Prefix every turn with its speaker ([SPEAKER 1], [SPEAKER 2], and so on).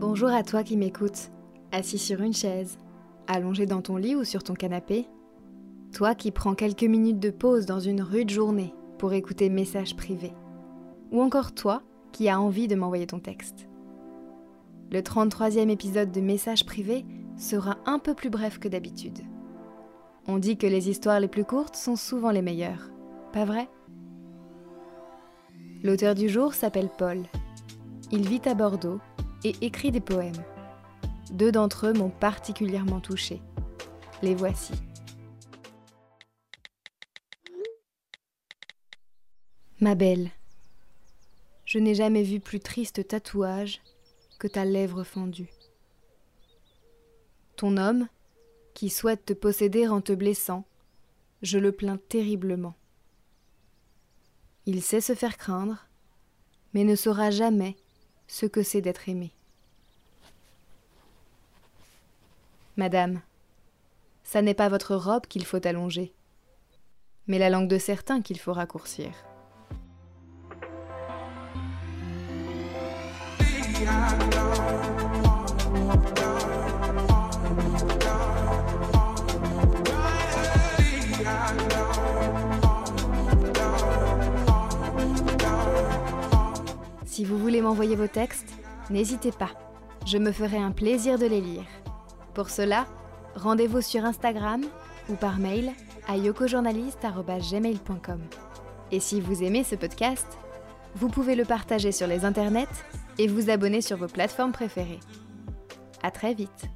[SPEAKER 1] Bonjour à toi qui m'écoutes, assis sur une chaise, allongé dans ton lit ou sur ton canapé. Toi qui prends quelques minutes de pause dans une rude journée pour écouter messages privés. Ou encore toi qui as envie de m'envoyer ton texte. Le 33e épisode de Messages privés sera un peu plus bref que d'habitude. On dit que les histoires les plus courtes sont souvent les meilleures, pas vrai? L'auteur du jour s'appelle Paul. Il vit à Bordeaux et écrit des poèmes. Deux d'entre eux m'ont particulièrement touchée. Les voici. Ma belle, je n'ai jamais vu plus triste tatouage que ta lèvre fendue. Ton homme, qui souhaite te posséder en te blessant, je le plains terriblement. Il sait se faire craindre, mais ne saura jamais ce que c'est d'être aimé. Madame, ça n'est pas votre robe qu'il faut allonger, mais la langue de certains qu'il faut raccourcir. Si vous voulez m'envoyer vos textes, n'hésitez pas. Je me ferai un plaisir de les lire. Pour cela, rendez-vous sur Instagram ou par mail à yokojournaliste.gmail.com. Et si vous aimez ce podcast, vous pouvez le partager sur les internets et vous abonner sur vos plateformes préférées. À très vite